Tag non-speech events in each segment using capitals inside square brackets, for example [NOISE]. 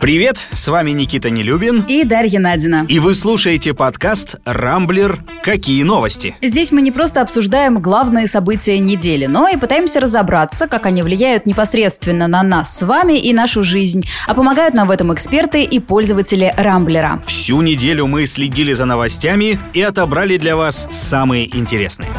Привет, с вами Никита Нелюбин. И Дарья Надина. И вы слушаете подкаст «Рамблер. Какие новости?». Здесь мы не просто обсуждаем главные события недели, но и пытаемся разобраться, как они влияют непосредственно на нас с вами и нашу жизнь. А помогают нам в этом эксперты и пользователи Рамблера. Всю неделю мы следили за новостями и отобрали для вас самые интересные.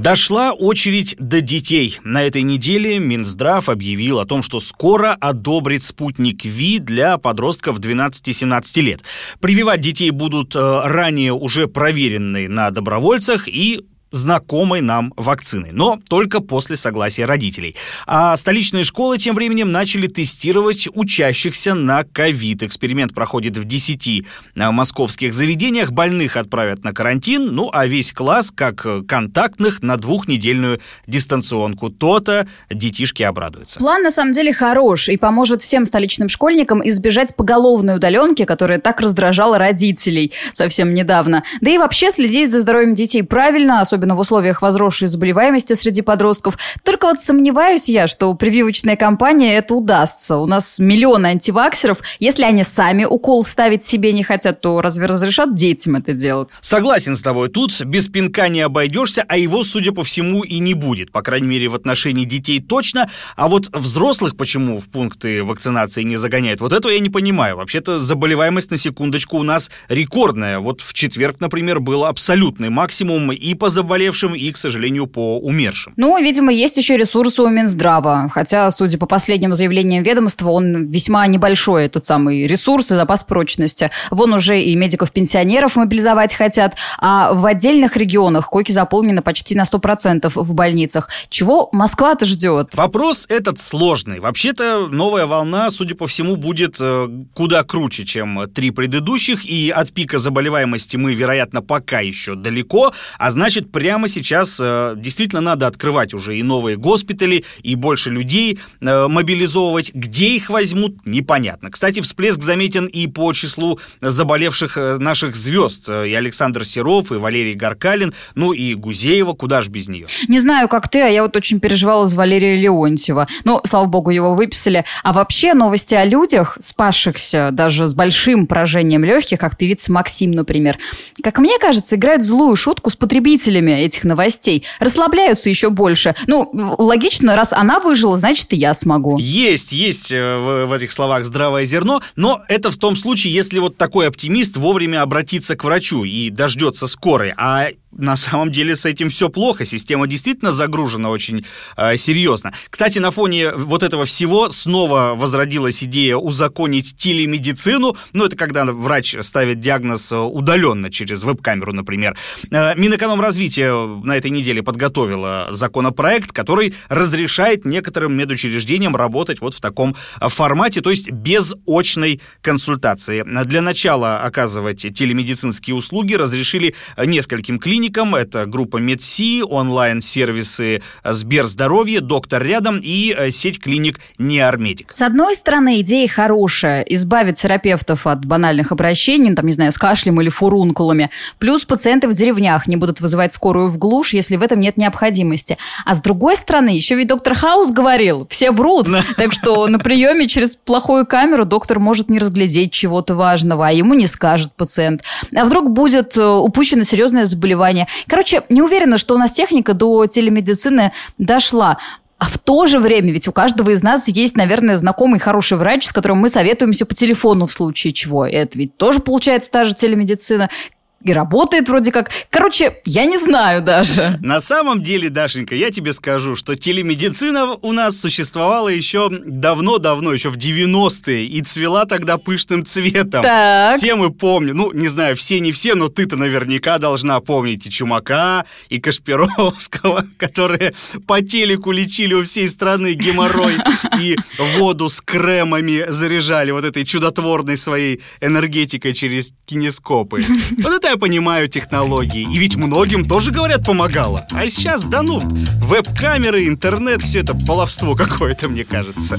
Дошла очередь до детей. На этой неделе Минздрав объявил о том, что скоро одобрит спутник ВИ для подростков 12-17 лет. Прививать детей будут э, ранее уже проверенные на добровольцах и знакомой нам вакцины, но только после согласия родителей. А столичные школы тем временем начали тестировать учащихся на ковид. Эксперимент проходит в 10 э, московских заведениях. Больных отправят на карантин, ну а весь класс, как контактных, на двухнедельную дистанционку. То-то детишки обрадуются. План на самом деле хорош и поможет всем столичным школьникам избежать поголовной удаленки, которая так раздражала родителей совсем недавно. Да и вообще следить за здоровьем детей правильно, особенно особенно в условиях возросшей заболеваемости среди подростков. Только вот сомневаюсь я, что прививочная кампания это удастся. У нас миллионы антиваксеров. Если они сами укол ставить себе не хотят, то разве разрешат детям это делать? Согласен с тобой. Тут без пинка не обойдешься, а его, судя по всему, и не будет. По крайней мере, в отношении детей точно. А вот взрослых почему в пункты вакцинации не загоняют? Вот этого я не понимаю. Вообще-то заболеваемость на секундочку у нас рекордная. Вот в четверг, например, был абсолютный максимум и по заболеваемости заболевшим и, к сожалению, по умершим. Ну, видимо, есть еще ресурсы у Минздрава. Хотя, судя по последним заявлениям ведомства, он весьма небольшой, этот самый ресурс и запас прочности. Вон уже и медиков-пенсионеров мобилизовать хотят, а в отдельных регионах койки заполнены почти на 100% в больницах. Чего Москва-то ждет? Вопрос этот сложный. Вообще-то новая волна, судя по всему, будет э, куда круче, чем три предыдущих, и от пика заболеваемости мы, вероятно, пока еще далеко, а значит, прямо сейчас э, действительно надо открывать уже и новые госпитали, и больше людей э, мобилизовывать. Где их возьмут, непонятно. Кстати, всплеск заметен и по числу заболевших э, наших звезд. И Александр Серов, и Валерий Гаркалин, ну и Гузеева, куда ж без нее. Не знаю, как ты, а я вот очень переживала за Валерия Леонтьева. Ну, слава богу, его выписали. А вообще новости о людях, спасшихся даже с большим поражением легких, как певица Максим, например, как мне кажется, играют злую шутку с потребителями время этих новостей, расслабляются еще больше. Ну, логично, раз она выжила, значит, и я смогу. Есть, есть э, в, в этих словах здравое зерно, но это в том случае, если вот такой оптимист вовремя обратится к врачу и дождется скорой. А на самом деле с этим все плохо. Система действительно загружена очень э, серьезно. Кстати, на фоне вот этого всего снова возродилась идея узаконить телемедицину. Ну, это когда врач ставит диагноз э, удаленно через веб-камеру, например. Э, Минэкономразвитие на этой неделе подготовило законопроект, который разрешает некоторым медучреждениям работать вот в таком э, формате, то есть без очной консультации. Для начала оказывать телемедицинские услуги разрешили нескольким клиникам клиникам. Это группа Медси, онлайн-сервисы Сберздоровье, Доктор рядом и э, сеть клиник Неармедик. С одной стороны, идея хорошая. Избавить терапевтов от банальных обращений, там, не знаю, с кашлем или фурункулами. Плюс пациенты в деревнях не будут вызывать скорую в глушь, если в этом нет необходимости. А с другой стороны, еще ведь доктор Хаус говорил, все врут. Так что на приеме через плохую камеру доктор может не разглядеть чего-то важного, а ему не скажет пациент. А вдруг будет э, упущено серьезное заболевание, образования. Короче, не уверена, что у нас техника до телемедицины дошла. А в то же время, ведь у каждого из нас есть, наверное, знакомый хороший врач, с которым мы советуемся по телефону в случае чего. Это ведь тоже получается та же телемедицина и работает вроде как. Короче, я не знаю даже. [LAUGHS] На самом деле, Дашенька, я тебе скажу, что телемедицина у нас существовала еще давно-давно, еще в 90-е, и цвела тогда пышным цветом. Так. Все мы помним, ну, не знаю, все не все, но ты-то наверняка должна помнить и Чумака, и Кашпировского, [LAUGHS] которые по телеку лечили у всей страны геморрой [LAUGHS] и воду с кремами заряжали вот этой чудотворной своей энергетикой через кинескопы. Вот это я понимаю технологии. И ведь многим тоже, говорят, помогало. А сейчас, да ну, веб-камеры, интернет, все это баловство какое-то, мне кажется.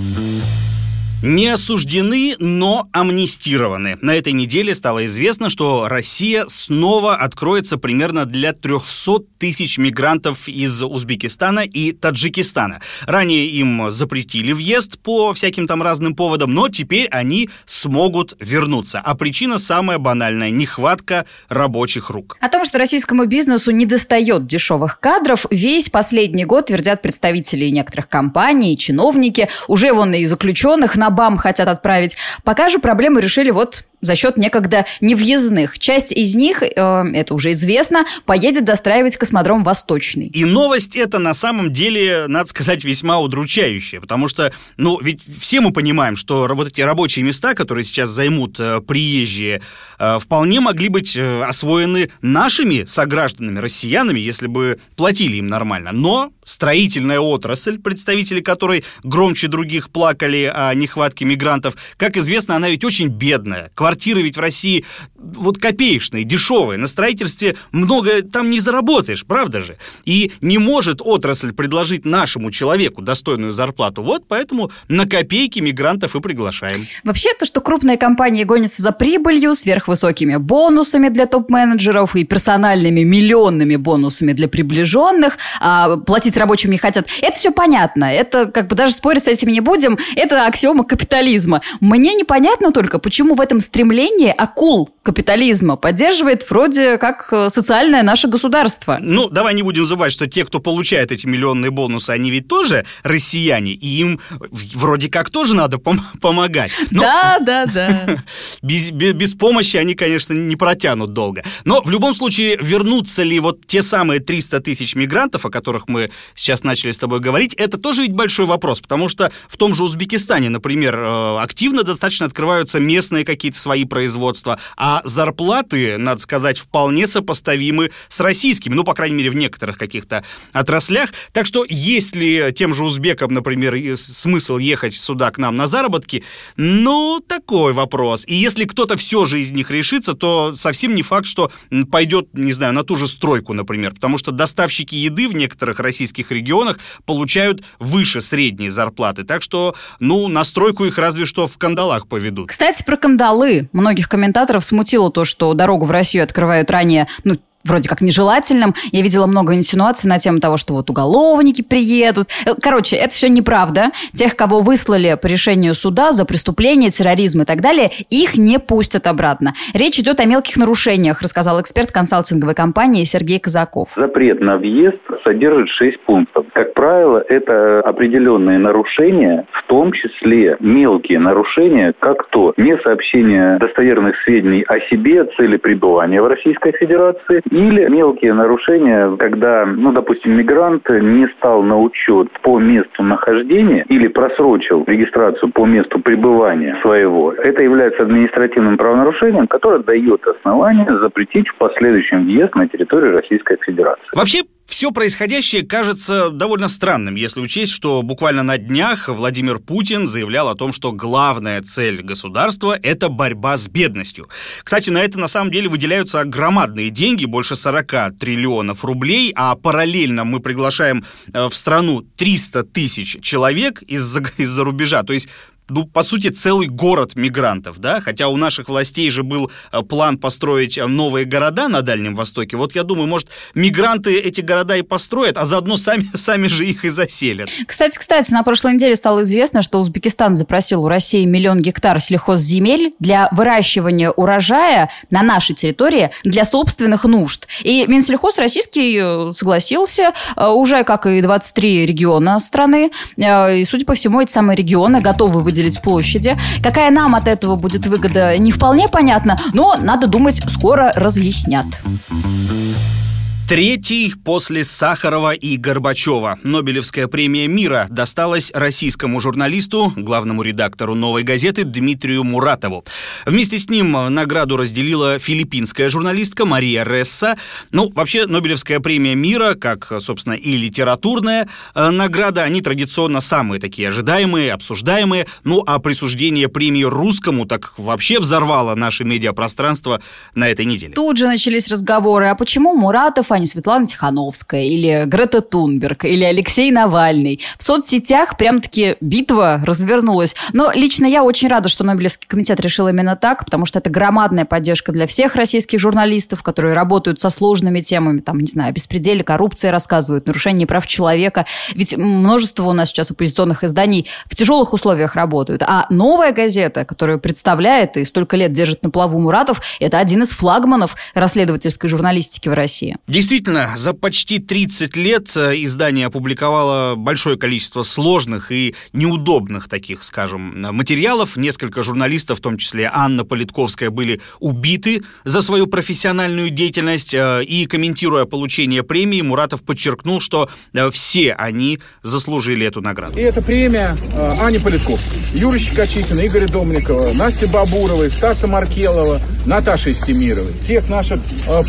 Не осуждены, но амнистированы. На этой неделе стало известно, что Россия снова откроется примерно для 300 тысяч мигрантов из Узбекистана и Таджикистана. Ранее им запретили въезд по всяким там разным поводам, но теперь они смогут вернуться. А причина самая банальная – нехватка рабочих рук. О том, что российскому бизнесу не достает дешевых кадров, весь последний год твердят представители некоторых компаний, чиновники. Уже вон и заключенных на БАМ хотят отправить. Пока же проблему решили вот за счет некогда невъездных. Часть из них, э, это уже известно, поедет достраивать космодром Восточный. И новость эта на самом деле, надо сказать, весьма удручающая, потому что, ну, ведь все мы понимаем, что вот эти рабочие места, которые сейчас займут э, приезжие, э, вполне могли быть э, освоены нашими согражданами, россиянами, если бы платили им нормально. Но строительная отрасль, представители которой громче других плакали о нехватке мигрантов, как известно, она ведь очень бедная. Квартиры ведь в России вот копеечные, дешевые. На строительстве много там не заработаешь, правда же? И не может отрасль предложить нашему человеку достойную зарплату. Вот поэтому на копейки мигрантов и приглашаем. Вообще, то, что крупные компании гонятся за прибылью, сверхвысокими бонусами для топ-менеджеров и персональными миллионными бонусами для приближенных, а платить рабочим не хотят, это все понятно. Это как бы даже спорить с этим не будем. Это аксиома капитализма. Мне непонятно только, почему в этом стремлении акул капитализма поддерживает вроде как э, социальное наше государство. Ну, давай не будем забывать, что те, кто получает эти миллионные бонусы, они ведь тоже россияне, и им вроде как тоже надо пом- помогать. Но да, да, да. [LAUGHS] Без, без, без помощи они, конечно, не протянут долго. Но в любом случае, вернутся ли вот те самые 300 тысяч мигрантов, о которых мы сейчас начали с тобой говорить, это тоже ведь большой вопрос, потому что в том же Узбекистане, например, э, активно достаточно открываются местные какие-то свои производства, а зарплаты, надо сказать, вполне сопоставимы с российскими, ну, по крайней мере, в некоторых каких-то отраслях. Так что, если тем же узбекам, например, смысл ехать сюда к нам на заработки, ну, такой вопрос. И если кто-то все же из них решится, то совсем не факт, что пойдет, не знаю, на ту же стройку, например, потому что доставщики еды в некоторых российских регионах получают выше средней зарплаты. Так что, ну, на стройку их разве что в кандалах поведут. Кстати, про кандалы. Многих комментаторов смутило то, что дорогу в Россию открывают ранее, ну, вроде как нежелательным. Я видела много инсинуаций на тему того, что вот уголовники приедут. Э, короче, это все неправда. Тех, кого выслали по решению суда за преступление, терроризм и так далее, их не пустят обратно. Речь идет о мелких нарушениях, рассказал эксперт консалтинговой компании Сергей Казаков. Запрет на въезд содержит шесть пунктов. Как правило, это определенные нарушения, в том числе мелкие нарушения, как то не сообщение достоверных сведений о себе, цели пребывания в Российской Федерации, или мелкие нарушения, когда, ну, допустим, мигрант не стал на учет по месту нахождения или просрочил регистрацию по месту пребывания своего. Это является административным правонарушением, которое дает основание запретить в последующем въезд на территорию Российской Федерации. Вообще, все происходящее кажется довольно странным, если учесть, что буквально на днях Владимир Путин заявлял о том, что главная цель государства – это борьба с бедностью. Кстати, на это на самом деле выделяются громадные деньги, больше 40 триллионов рублей, а параллельно мы приглашаем э, в страну 300 тысяч человек из-за [LAUGHS] из рубежа. То есть ну, по сути, целый город мигрантов, да, хотя у наших властей же был э, план построить э, новые города на Дальнем Востоке. Вот я думаю, может, мигранты эти города и построят, а заодно сами, [LAUGHS] сами же их и заселят. Кстати, кстати, на прошлой неделе стало известно, что Узбекистан запросил у России миллион гектар сельхозземель для выращивания урожая на нашей территории для собственных нужд. И Минсельхоз российский э, согласился, уже как и 23 региона страны, и, судя по всему, эти самые регионы готовы выделить выделить площади. Какая нам от этого будет выгода, не вполне понятно, но, надо думать, скоро разъяснят. Третий после Сахарова и Горбачева. Нобелевская премия мира досталась российскому журналисту, главному редактору «Новой газеты» Дмитрию Муратову. Вместе с ним награду разделила филиппинская журналистка Мария Ресса. Ну, вообще, Нобелевская премия мира, как, собственно, и литературная э, награда, они традиционно самые такие ожидаемые, обсуждаемые. Ну, а присуждение премии русскому так вообще взорвало наше медиапространство на этой неделе. Тут же начались разговоры, а почему Муратов, а не Светлана Тихановская, или Грета Тунберг, или Алексей Навальный. В соцсетях прям-таки битва развернулась. Но лично я очень рада, что Нобелевский комитет решил именно так, потому что это громадная поддержка для всех российских журналистов, которые работают со сложными темами, там, не знаю, о беспределе, коррупции рассказывают, нарушении прав человека. Ведь множество у нас сейчас оппозиционных изданий в тяжелых условиях работают. А новая газета, которая представляет и столько лет держит на плаву Муратов, это один из флагманов расследовательской журналистики в России. Действительно, за почти 30 лет э, издание опубликовало большое количество сложных и неудобных таких, скажем, материалов. Несколько журналистов, в том числе Анна Политковская, были убиты за свою профессиональную деятельность. Э, и комментируя получение премии, Муратов подчеркнул, что э, все они заслужили эту награду. И это премия Ани Политковской, Юрия Щекочикина, Игоря Домникова, Насти Бабуровой, Стаса Маркелова, Наташи Стемировой. Тех наших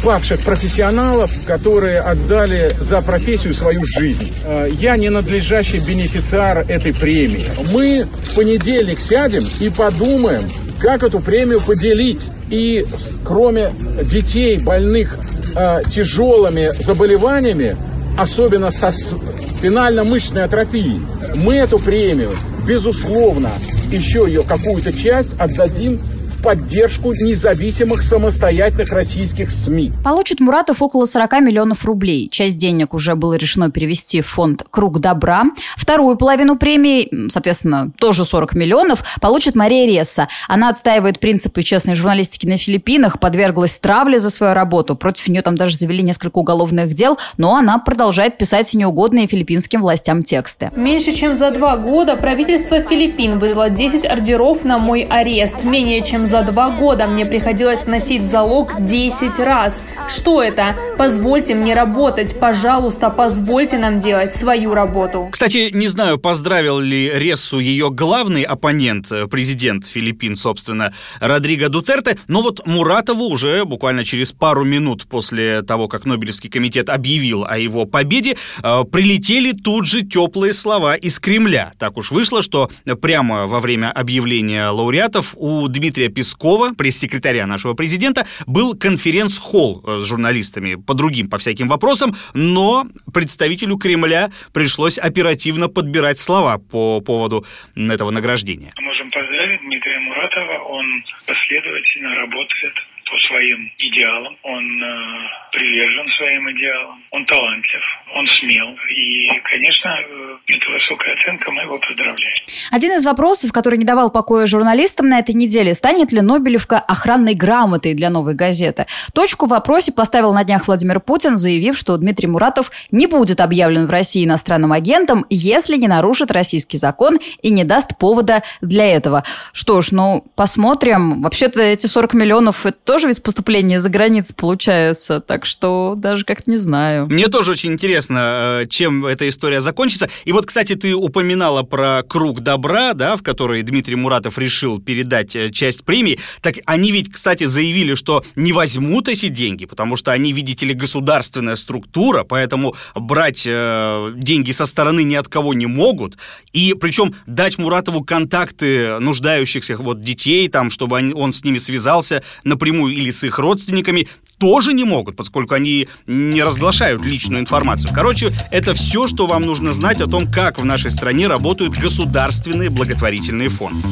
павших профессионалов, которые отдали за профессию свою жизнь. Я не надлежащий бенефициар этой премии. Мы в понедельник сядем и подумаем, как эту премию поделить. И кроме детей, больных э, тяжелыми заболеваниями, особенно со спинально-мышечной атрофией, мы эту премию, безусловно, еще ее какую-то часть отдадим поддержку независимых самостоятельных российских СМИ. Получит Муратов около 40 миллионов рублей. Часть денег уже было решено перевести в фонд «Круг добра». Вторую половину премии, соответственно, тоже 40 миллионов, получит Мария Ресса. Она отстаивает принципы честной журналистики на Филиппинах, подверглась травле за свою работу. Против нее там даже завели несколько уголовных дел, но она продолжает писать неугодные филиппинским властям тексты. Меньше чем за два года правительство Филиппин выдало 10 ордеров на мой арест. Менее чем за два года мне приходилось вносить залог 10 раз. Что это? Позвольте мне работать. Пожалуйста, позвольте нам делать свою работу. Кстати, не знаю, поздравил ли Рессу ее главный оппонент, э, президент Филиппин, собственно, Родриго Дутерте, но вот Муратову уже буквально через пару минут после того, как Нобелевский комитет объявил о его победе, э, прилетели тут же теплые слова из Кремля. Так уж вышло, что прямо во время объявления лауреатов у Дмитрия Пескова пресс-секретаря нашего президента, был конференц-холл э, с журналистами по другим, по всяким вопросам, но представителю Кремля пришлось оперативно подбирать слова по поводу этого награждения. Можем поздравить Дмитрия Муратова, он последовательно работает по своим идеалам, он э, привержен своим идеалам, он талантлив, он смел. И, конечно, э, это высокая оценка, мы его поздравляем. Один из вопросов, который не давал покоя журналистам на этой неделе, станет ли Нобелевка охранной грамотой для новой газеты? Точку в вопросе поставил на днях Владимир Путин, заявив, что Дмитрий Муратов не будет объявлен в России иностранным агентом, если не нарушит российский закон и не даст повода для этого. Что ж, ну, посмотрим. Вообще-то эти 40 миллионов – это тоже ведь поступление за границу получается, так что даже как-то не знаю. Мне тоже очень интересно, э, чем эта история закончится. И вот, кстати, ты упоминала про круг добра, да, в который Дмитрий Муратов решил передать э, часть премии. Так они ведь, кстати, заявили, что не возьмут эти деньги, потому что они, видите ли, государственная структура, поэтому брать э, деньги со стороны ни от кого не могут. И причем дать Муратову контакты нуждающихся вот детей, там, чтобы он, он с ними связался напрямую или с их родственниками, тоже не могут, поскольку они не разглашают личную информацию. Короче, это все, что вам нужно знать о том, как в нашей стране работают государственные благотворительные фонды.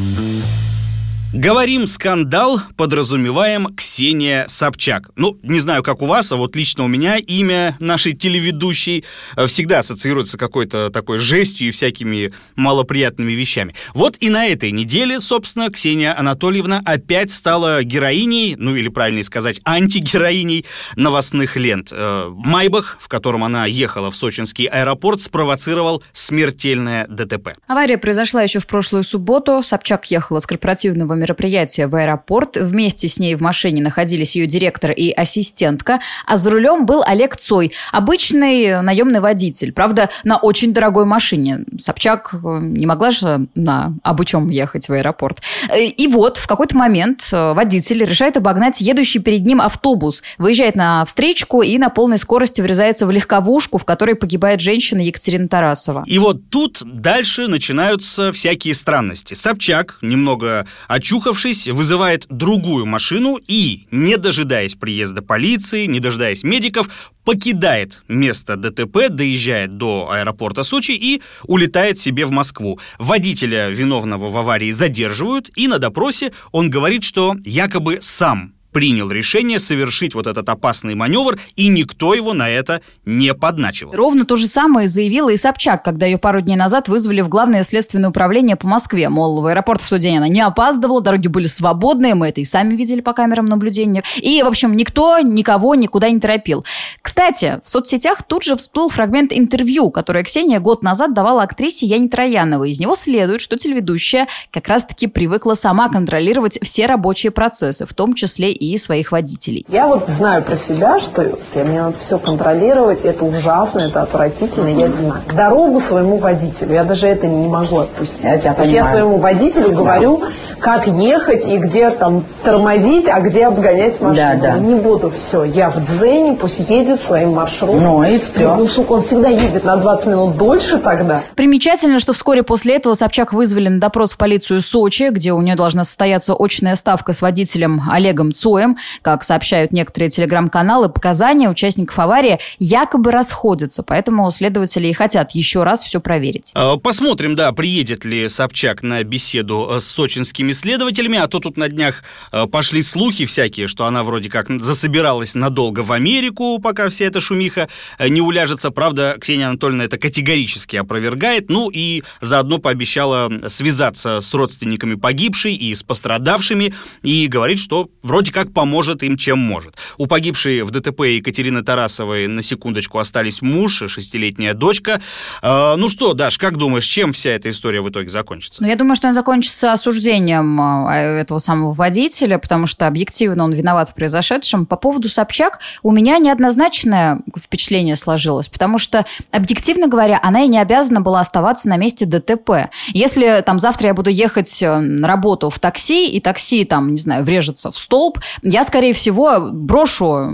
Говорим скандал, подразумеваем Ксения Собчак. Ну, не знаю, как у вас, а вот лично у меня имя нашей телеведущей э, всегда ассоциируется какой-то такой жестью и всякими малоприятными вещами. Вот и на этой неделе, собственно, Ксения Анатольевна опять стала героиней, ну или правильнее сказать, антигероиней новостных лент. Э, Майбах, в котором она ехала в сочинский аэропорт, спровоцировал смертельное ДТП. Авария произошла еще в прошлую субботу. Собчак ехала с корпоративного мероприятия в аэропорт. Вместе с ней в машине находились ее директор и ассистентка, а за рулем был Олег Цой, обычный наемный водитель. Правда, на очень дорогой машине. Собчак э, не могла же на обучем ехать в аэропорт. И вот в какой-то момент э, водитель решает обогнать едущий перед ним автобус, выезжает на встречку и на полной скорости врезается в легковушку, в которой погибает женщина Екатерина Тарасова. И вот тут дальше начинаются всякие странности. Собчак, немного отчетливо очухавшись, вызывает другую машину и, не дожидаясь приезда полиции, не дожидаясь медиков, покидает место ДТП, доезжает до аэропорта Сочи и улетает себе в Москву. Водителя, виновного в аварии, задерживают, и на допросе он говорит, что якобы сам принял решение совершить вот этот опасный маневр, и никто его на это не подначивал. Ровно то же самое заявила и Собчак, когда ее пару дней назад вызвали в Главное следственное управление по Москве. Мол, в аэропорт в тот день она не опаздывала, дороги были свободные, мы это и сами видели по камерам наблюдения. И, в общем, никто никого никуда не торопил. Кстати, в соцсетях тут же всплыл фрагмент интервью, которое Ксения год назад давала актрисе Яне Трояновой. Из него следует, что телеведущая как раз-таки привыкла сама контролировать все рабочие процессы, в том числе и своих водителей. Я вот знаю про себя, что мне надо все контролировать, это ужасно, это отвратительно, я это знаю. Дорогу своему водителю, я даже это не могу отпустить. Я, тебя я своему водителю говорю, как ехать и где там тормозить, а где обгонять машину. Да, да. Не буду, все, я в дзене, пусть едет своим маршрутом. Ну и все. Ну, сука, он всегда едет на 20 минут дольше тогда. Примечательно, что вскоре после этого Собчак вызвали на допрос в полицию Сочи, где у нее должна состояться очная ставка с водителем Олегом Цоем Цоем. Как сообщают некоторые телеграм-каналы, показания участников аварии якобы расходятся, поэтому следователи и хотят еще раз все проверить. А, посмотрим, да, приедет ли Собчак на беседу э, с сочинскими следователями, а то тут на днях э, пошли слухи всякие, что она вроде как засобиралась надолго в Америку, пока вся эта шумиха э, не уляжется. Правда, Ксения Анатольевна это категорически опровергает, ну и заодно пообещала связаться с родственниками погибшей и с пострадавшими, и говорит, что вроде как поможет им, чем может. У погибшей в ДТП Екатерины Тарасовой на секундочку остались муж и шестилетняя дочка. Э, ну что, Даш, как думаешь, чем вся эта история в итоге закончится? Ну, я думаю, что она закончится осуждением а, этого самого водителя, потому что объективно он виноват в произошедшем. По поводу Собчак у меня неоднозначное впечатление сложилось, потому что, объективно говоря, она и не обязана была оставаться на месте ДТП. Если там завтра я буду ехать э, на работу в такси, и такси там, не знаю, врежется в столб, я, скорее всего, брошу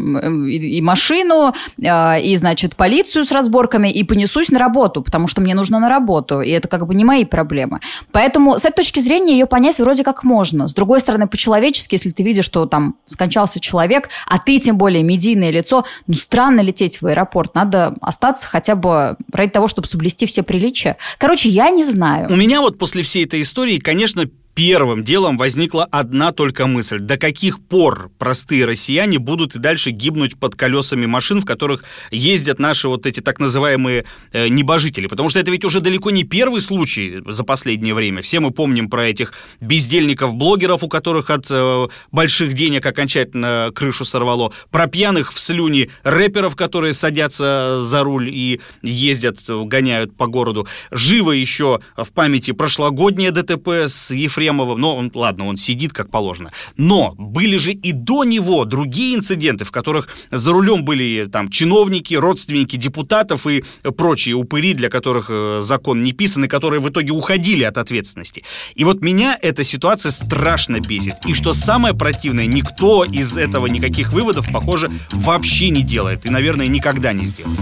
и машину, а, и, значит, полицию с разборками, и понесусь на работу, потому что мне нужно на работу, и это как бы не мои проблемы. Поэтому с этой точки зрения ее понять вроде как можно. С другой стороны, по-человечески, если ты видишь, что там скончался человек, а ты тем более медийное лицо, ну, странно лететь в аэропорт. Надо остаться хотя бы ради того, чтобы соблюсти все приличия. Короче, я не знаю. У меня вот после всей этой истории, конечно, первым делом возникла одна только мысль. До каких пор простые россияне будут и дальше гибнуть под колесами машин, в которых ездят наши вот эти так называемые э, небожители? Потому что это ведь уже далеко не первый случай за последнее время. Все мы помним про этих бездельников-блогеров, у которых от э, больших денег окончательно крышу сорвало. Про пьяных в слюне рэперов, которые садятся за руль и ездят, гоняют по городу. Живо еще в памяти прошлогоднее ДТП с Ефремовым Ефремовым, ну, он, ладно, он сидит как положено. Но были же и до него другие инциденты, в которых за рулем были там чиновники, родственники депутатов и прочие упыри, для которых э, закон не писан, и которые в итоге уходили от ответственности. И вот меня эта ситуация страшно бесит. И что самое противное, никто из этого никаких выводов, похоже, вообще не делает. И, наверное, никогда не сделает.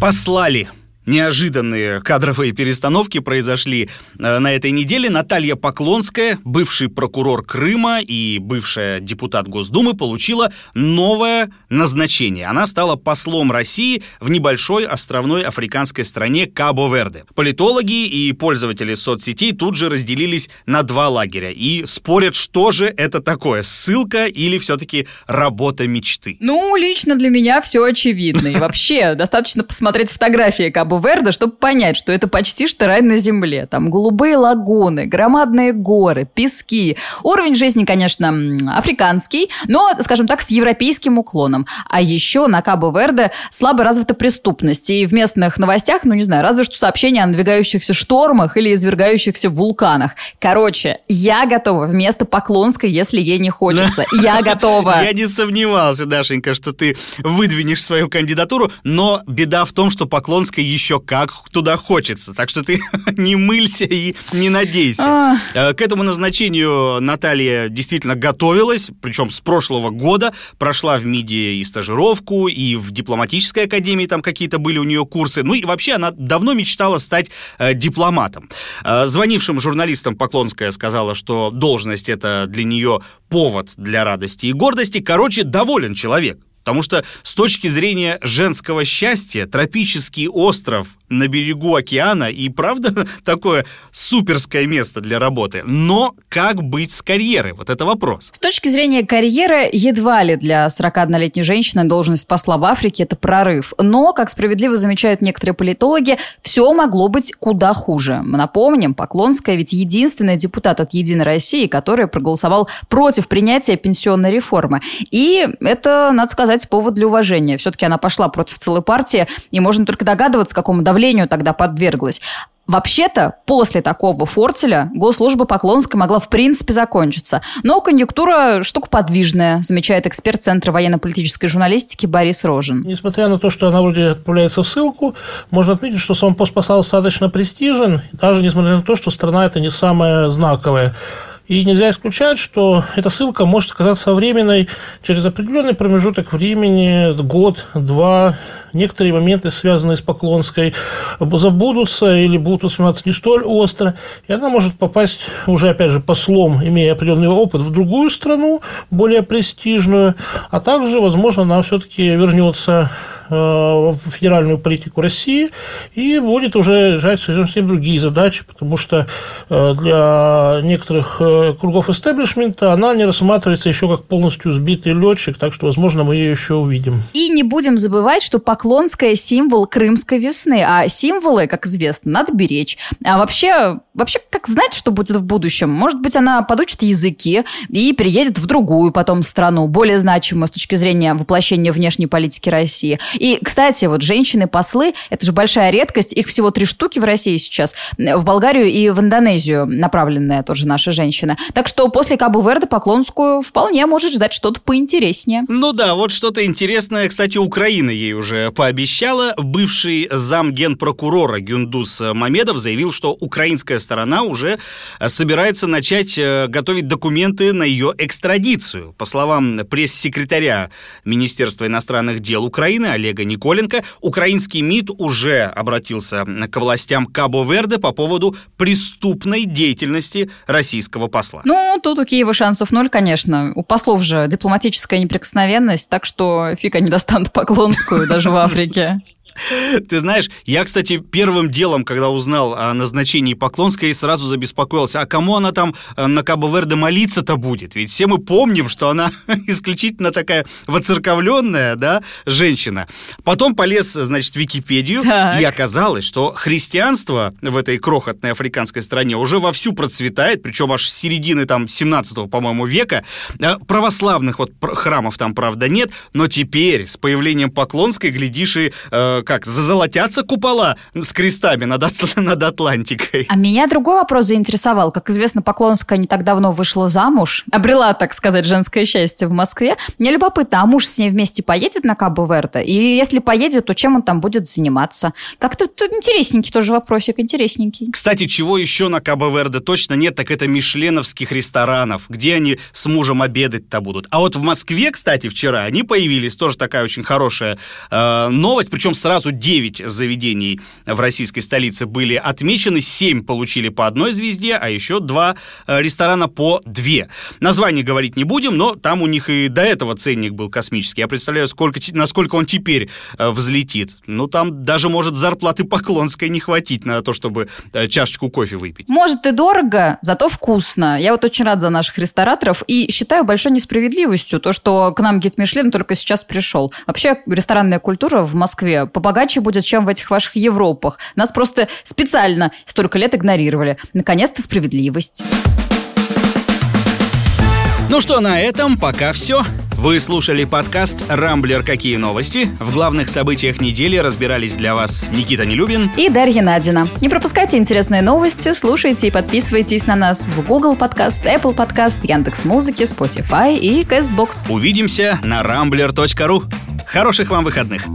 Послали Неожиданные кадровые перестановки произошли э, на этой неделе. Наталья Поклонская, бывший прокурор Крыма и бывшая депутат Госдумы, получила новое назначение. Она стала послом России в небольшой островной африканской стране Кабо-Верде. Политологи и пользователи соцсетей тут же разделились на два лагеря и спорят, что же это такое, ссылка или все-таки работа мечты. Ну, лично для меня все очевидно. И вообще, достаточно посмотреть фотографии Кабо Кабо-Верде, чтобы понять, что это почти что рай на земле. Там голубые лагуны, громадные горы, пески. Уровень жизни, конечно, африканский, но, скажем так, с европейским уклоном. А еще на Кабо-Верде слабо развита преступность. И в местных новостях, ну не знаю, разве что сообщения о надвигающихся штормах или извергающихся вулканах. Короче, я готова вместо Поклонской, если ей не хочется. Я готова. [LAUGHS] Я не сомневался, Дашенька, что ты выдвинешь свою кандидатуру, но беда в том, что Поклонская еще еще как туда хочется. Так что ты [LAUGHS] не мылься и не надейся. А. Э, К этому назначению Наталья действительно готовилась, причем с прошлого года. Прошла в МИДе и стажировку, и в дипломатической академии там какие-то были у нее курсы. Ну и вообще она давно мечтала стать э, дипломатом. Э, Звонившим журналистам Поклонская сказала, что должность это для нее повод для радости и гордости. Короче, доволен человек. Потому что с точки зрения женского счастья тропический остров на берегу океана и правда [LAUGHS] такое суперское место для работы. Но как быть с карьерой? Вот это вопрос. С точки зрения карьеры, едва ли для 41-летней женщины должность посла в Африке – это прорыв. Но, как справедливо замечают некоторые политологи, все могло быть куда хуже. Мы напомним, Поклонская ведь единственный депутат от «Единой России», который проголосовал против принятия пенсионной реформы. И это, надо сказать, повод для уважения. Все-таки она пошла против целой партии, и можно только догадываться, какому давлению тогда подверглась. Вообще-то, после такого фортеля госслужба Поклонской могла в принципе закончиться. Но конъюнктура – штука подвижная, замечает эксперт Центра военно-политической журналистики Борис Рожин. Несмотря на то, что она вроде отправляется в ссылку, можно отметить, что сам пост достаточно престижен, даже несмотря на то, что страна это не самая знаковая. И нельзя исключать, что эта ссылка может оказаться временной через определенный промежуток времени, год, два. Некоторые моменты, связанные с Поклонской, забудутся или будут восприниматься не столь остро. И она может попасть уже, опять же, послом, имея определенный опыт, в другую страну, более престижную. А также, возможно, она все-таки вернется в федеральную политику России и будет уже решать совсем другие задачи, потому что э, для некоторых э, кругов истеблишмента она не рассматривается еще как полностью сбитый летчик, так что, возможно, мы ее еще увидим. И не будем забывать, что Поклонская – символ крымской весны, а символы, как известно, надо беречь. А вообще, вообще, как знать, что будет в будущем? Может быть, она подучит языки и переедет в другую потом страну, более значимую с точки зрения воплощения внешней политики России. Кстати, вот женщины-послы – это же большая редкость. Их всего три штуки в России сейчас. В Болгарию и в Индонезию направленная тоже наша женщина. Так что после Кабу-Верде Поклонскую вполне может ждать что-то поинтереснее. Ну да, вот что-то интересное, кстати, Украина ей уже пообещала. Бывший зам генпрокурора Гюндус Мамедов заявил, что украинская сторона уже собирается начать э, готовить документы на ее экстрадицию. По словам пресс-секретаря Министерства иностранных дел Украины Олега Николенко, украинский МИД уже обратился к властям Кабо-Верде по поводу преступной деятельности российского посла. Ну, тут у Киева шансов ноль, конечно. У послов же дипломатическая неприкосновенность, так что фиг они достанут Поклонскую даже в Африке. [LAUGHS] Ты знаешь, я, кстати, первым делом, когда узнал о назначении Поклонской, сразу забеспокоился, а кому она там э, на Кабо-Верде молиться-то будет? Ведь все мы помним, что она [LAUGHS] исключительно такая воцерковленная, да, женщина. Потом полез, значит, в Википедию, Так. и оказалось, что христианство в этой крохотной африканской стране уже вовсю процветает, причем аж с середины там 17 по-моему, века. Э, Православных вот храмов там, правда, нет, но теперь с появлением Поклонской, глядишь, и э, как, зазолотятся купола с крестами над, Атл- [LAUGHS] над Атлантикой. А меня другой вопрос заинтересовал. Как известно, Поклонская не так давно вышла замуж, обрела, так сказать, женское счастье в Москве. Мне любопытно, а муж с ней вместе поедет на Кабо-Верде? И если поедет, то чем он там будет заниматься? Как-то тут интересненький тоже вопросик, интересненький. Кстати, чего еще на Кабо-Верде точно нет, так это мишленовских ресторанов, где они с мужем обедать-то будут. А вот в Москве, кстати, вчера они появились, тоже такая очень хорошая э, новость, причем сразу 9 заведений в российской столице были отмечены, 7 получили по одной звезде, а еще два э, ресторана по две. Название говорить не будем, но там у них и до этого ценник был космический. Я представляю, сколько, насколько он теперь э, взлетит. Ну, там даже может зарплаты Поклонской не хватить на то, чтобы э, чашечку кофе выпить. Может и дорого, зато вкусно. Я вот очень рад за наших рестораторов и считаю большой несправедливостью то, что к нам гид Мишлен только сейчас пришел. Вообще ресторанная культура в Москве побогаче будет, чем в этих ваших Европах. Нас просто специально столько лет игнорировали. Наконец-то справедливость. Ну что, на этом пока все. Вы слушали подкаст «Рамблер. Какие новости?». В главных событиях недели разбирались для вас Никита Нелюбин. И Дарья Надина. Не пропускайте интересные новости, слушайте и подписывайтесь на нас в Google подкаст, Apple подкаст, Яндекс Музыки, Spotify и CastBox. Увидимся на rambler.ru. Хороших вам выходных!